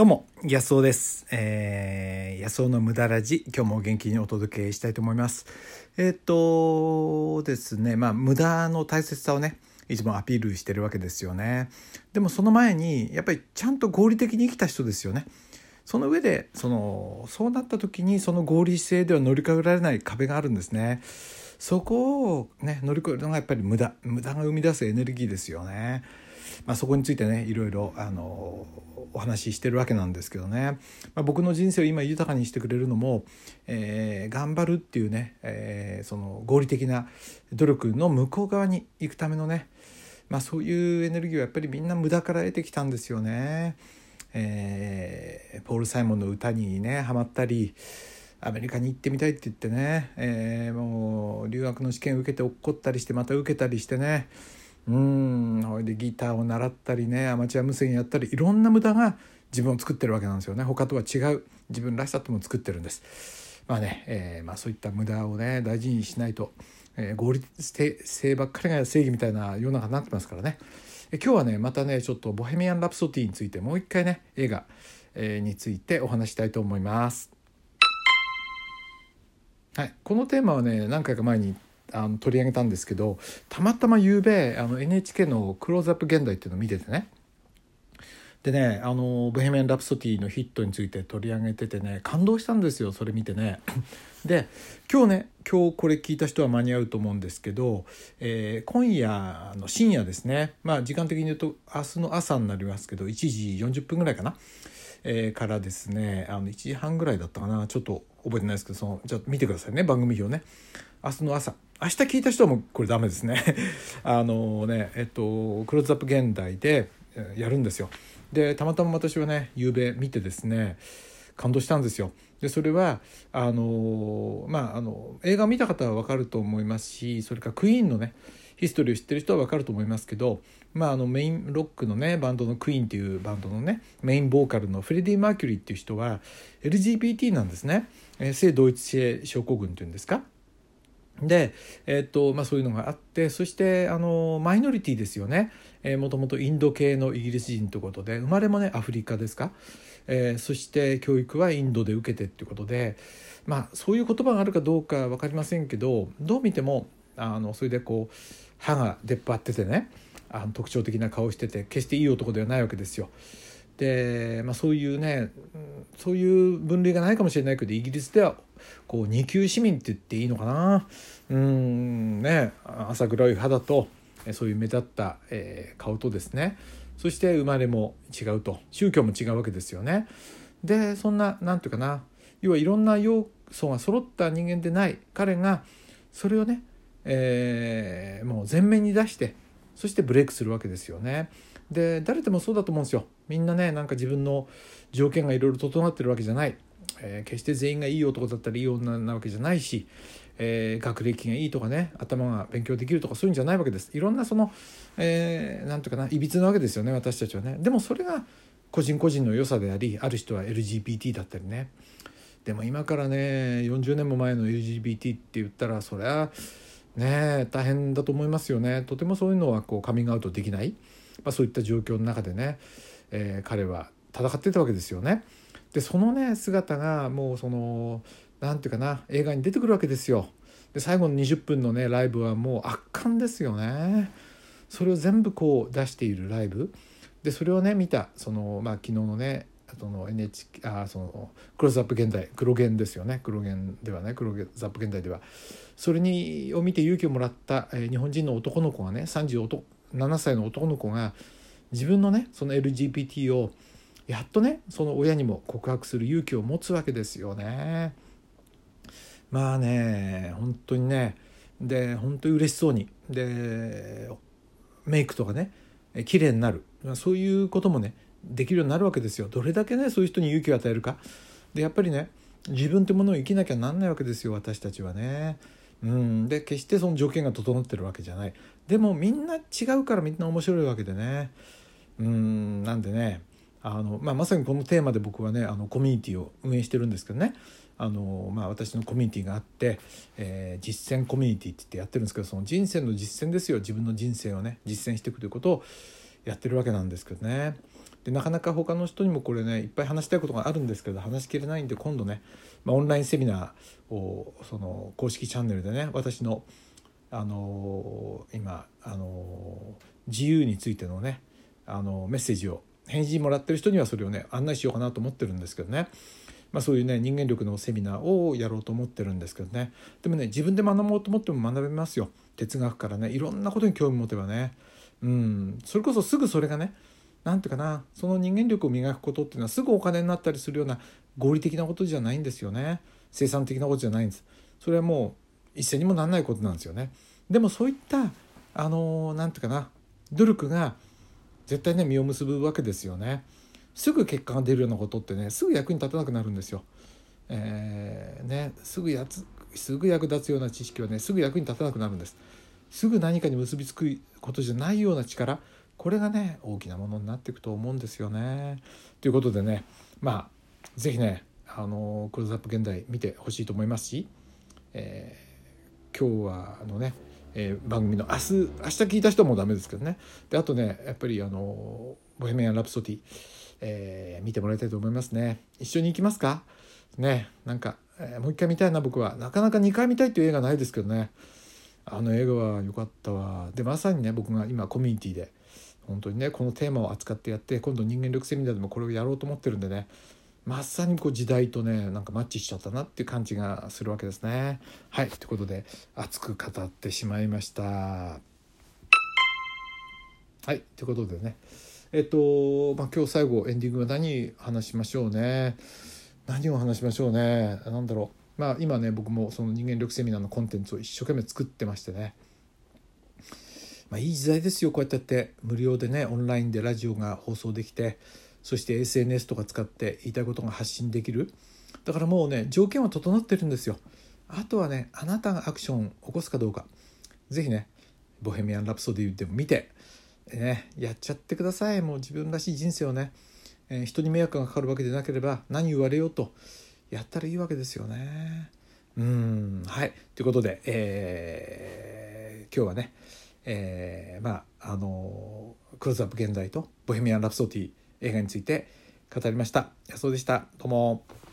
どうも、安尾です。えー、安尾の無駄ラジ、今日も元気にお届けしたいと思います。えっ、とですね、まあ、無駄の大切さをね、いつもアピールしてるわけですよね。でもその前に、やっぱりちゃんと合理的に生きた人ですよね。その上で、その、そうなった時に、その合理性では乗り越えられない壁があるんですね。そこをね、乗り越えるのがやっぱり無駄。無駄が生み出すエネルギーですよね。まあ、そこについてねいろいろあのお話ししてるわけなんですけどね、まあ、僕の人生を今豊かにしてくれるのも、えー、頑張るっていうね、えー、その合理的な努力の向こう側に行くためのね、まあ、そういうエネルギーはやっぱりみんな無駄から得てきたんですよね。えー、ポール・サイモンの歌にねハマったりアメリカに行ってみたいって言ってね、えー、もう留学の試験受けて落っこったりしてまた受けたりしてねうん。ほいでギターを習ったりねアマチュア無線やったりいろんな無駄が自分を作ってるわけなんですよね。他とは違う。自分らしさとも作ってるんです。まあね、えー、まあ、そういった無駄をね大事にしないと、えー、合理性ばっかりが正義みたいな世の中になってますからね。え今日はねまたねちょっと「ボヘミアン・ラプソディ」についてもう一回ね映画、えー、についてお話したいと思います。はい。このテーマはね何回か前にあの取り上げたんですけどたまたま夕べあの NHK の「クローズアップ現代」っていうのを見ててね。でねあの「ボヘミアン・ラプソディ」のヒットについて取り上げててね感動したんですよそれ見てね。で今日ね今日これ聞いた人は間に合うと思うんですけど、えー、今夜の深夜ですね。まあ時間的に言うと明日の朝になりますけど1時40分ぐらいかな。えー、からですねあの1時半ぐらいだったかな。ちょっと覚えてないですけどそのじゃあ見てくださいね番組表ね。明日の朝。明日聞いた人もこれダメですね。あのねえっとクローズアップ現代でやるんですよ。でたまたま私はね夕べ見てですね感動したんですよ。でそれはあのまああの映画を見た方は分かると思いますしそれからクイーンのねヒストリーを知ってる人は分かると思いますけど、まあ、あのメインロックのねバンドのクイーンっていうバンドのねメインボーカルのフレディ・マーキュリーっていう人は LGBT なんですね、えー、性同一性症候群っていうんですか？で、えーとまあ、そういうのがあってそしてあのマイノリティですよね、えー、もともとインド系のイギリス人ということで生まれもねアフリカですか、えー、そして教育はインドで受けてっていうことで、まあ、そういう言葉があるかどうか分かりませんけどどう見てもあのそれでこう歯が出っ張っててねあの特徴的な顔してて決していい男ではないわけですよ。で、まあ、そういうねそういう分類がないかもしれないけどイギリスではこう二級市民って言っていいのかな？うんね朝黒い肌とそういう目立った、えー、顔とですね。そして生まれも違うと。宗教も違うわけですよね。でそんな何て言うかな。要はいろんな要素が揃った人間でない。彼がそれをねえー、もう前面に出してそしてブレイクするわけですよね。で誰でもそうだと思うんですよ。みんなねなんか自分の条件がいろいろ整ってるわけじゃない、えー、決して全員がいい男だったりいい女なわけじゃないし、えー、学歴がいいとかね頭が勉強できるとかそういうんじゃないわけです。いろんなその何、えー、ていうかないびつなわけですよね私たちはね。でもそれが個人個人の良さでありある人は LGBT だったりね。でも今からね40年も前の LGBT って言ったらそりゃね大変だと思いますよねとてもそういうのはこうカミングアウトできない、まあ、そういった状況の中でね、えー、彼は戦ってたわけですよね。でそのね姿がもうその何て言うかな映画に出てくるわけですよ。で最後の20分のねライブはもう圧巻ですよね。それを全部こう出しているライブでそれをね見たその、まあ、昨日のねその NHK あそのクローズアップ現代黒源ですよね黒源ではねクローズアップ現代ではそれにを見て勇気をもらった、えー、日本人の男の子がね30 7歳の男の子が自分のねその LGBT をやっとねその親にも告白する勇気を持つわけですよね。まあね本当にねで本当に嬉しそうにでメイクとかね綺麗になるそういうこともねできるようになるわけですよどれだけねそういう人に勇気を与えるかでやっぱりね自分ってものを生きなきゃなんないわけですよ私たちはね。うん、で決してその条件が整ってるわけじゃない。でもみんな違うからみんな面白いわけでね。うん。なんでねあの、まあ、まさにこのテーマで僕はねあのコミュニティを運営してるんですけどね。あの、まあ、私のコミュニティがあって、えー、実践コミュニティって言ってやってるんですけどその人生の実践ですよ。自分の人生をね実践していくということをやってるわけなんですけどね。でなかなか他の人にもこれねいっぱい話したいことがあるんですけど話しきれないんで今度ね、まあ、オンラインセミナーをその公式チャンネルでね私のあの今あの自由についてのねあのメッセージを返事もらってる人にはそれをね案内しようかなと思ってるんですけどね。まあ、そういうね人間力のセミナーをやろうと思ってるんですけどね。でもね自分で学ぼうと思っても学べますよ。哲学からねいろんなことに興味持てばねうんそれこそすぐそれがね何ていうかなその人間力を磨くことっていうのはすぐお金になったりするような合理的なことじゃないんですよね生産的なことじゃないんですそれはもう一銭にもなんないことなんですよねでもそういったあの何ていうかな努力が絶対ね実を結ぶわけですよね。すぐ結果が出るようなことってねすぐ役に立たなくなるんですよ。えー、ね、すぐやつすぐ役立つような知識はねすぐ役に立たなくなるんです。すぐ何かに結びつくことじゃないような力これがね大きなものになっていくと思うんですよね。ということでねまあ是非ねあのクローズアップ現代見てほしいと思いますし、えー、今日はあのね、えー、番組の明日明日聞いた人もダメですけどね。であとねやっぱりあの「ボヘミアン・ラプソディ」えー、見てもらいたいと思いますね。一緒に行きますか？ねなんか、えー、もう一回見たいな僕は。なかなか2回見たいっていう映画ないですけどね。あの映画は良かったわ。でまさにね僕が今コミュニティで本当にねこのテーマを扱ってやって今度人間力セミナーでもこれをやろうと思ってるんでねまさにこう時代とねなんかマッチしちゃったなっていう感じがするわけですね。はいということで熱く語ってしまいました。はいということでね。えっと、まあ、今日最後エンディングは何話しましょうね。何を話しましょうね。何だろう。まあ今ね僕もその人間力セミナーのコンテンツを一生懸命作ってましてね。まあいい時代ですよこうやってやって無料でねオンラインでラジオが放送できてそして SNS とか使って言いたいことが発信できる。だからもうね条件は整ってるんですよ。あとはねあなたがアクションを起こすかどうか。是非ね「ボヘミアン・ラプソディ」でも見てね、やっちゃってください。もう自分らしい人生をね、えー、人に迷惑がかかるわけでなければ何言われようとやったらいいわけですよね。うんはいということで、えー、今日はね、えー、まああのクローズアップ現代と「ボヘミアン・ラプソディ」映画について語りました。そうでしたどうも。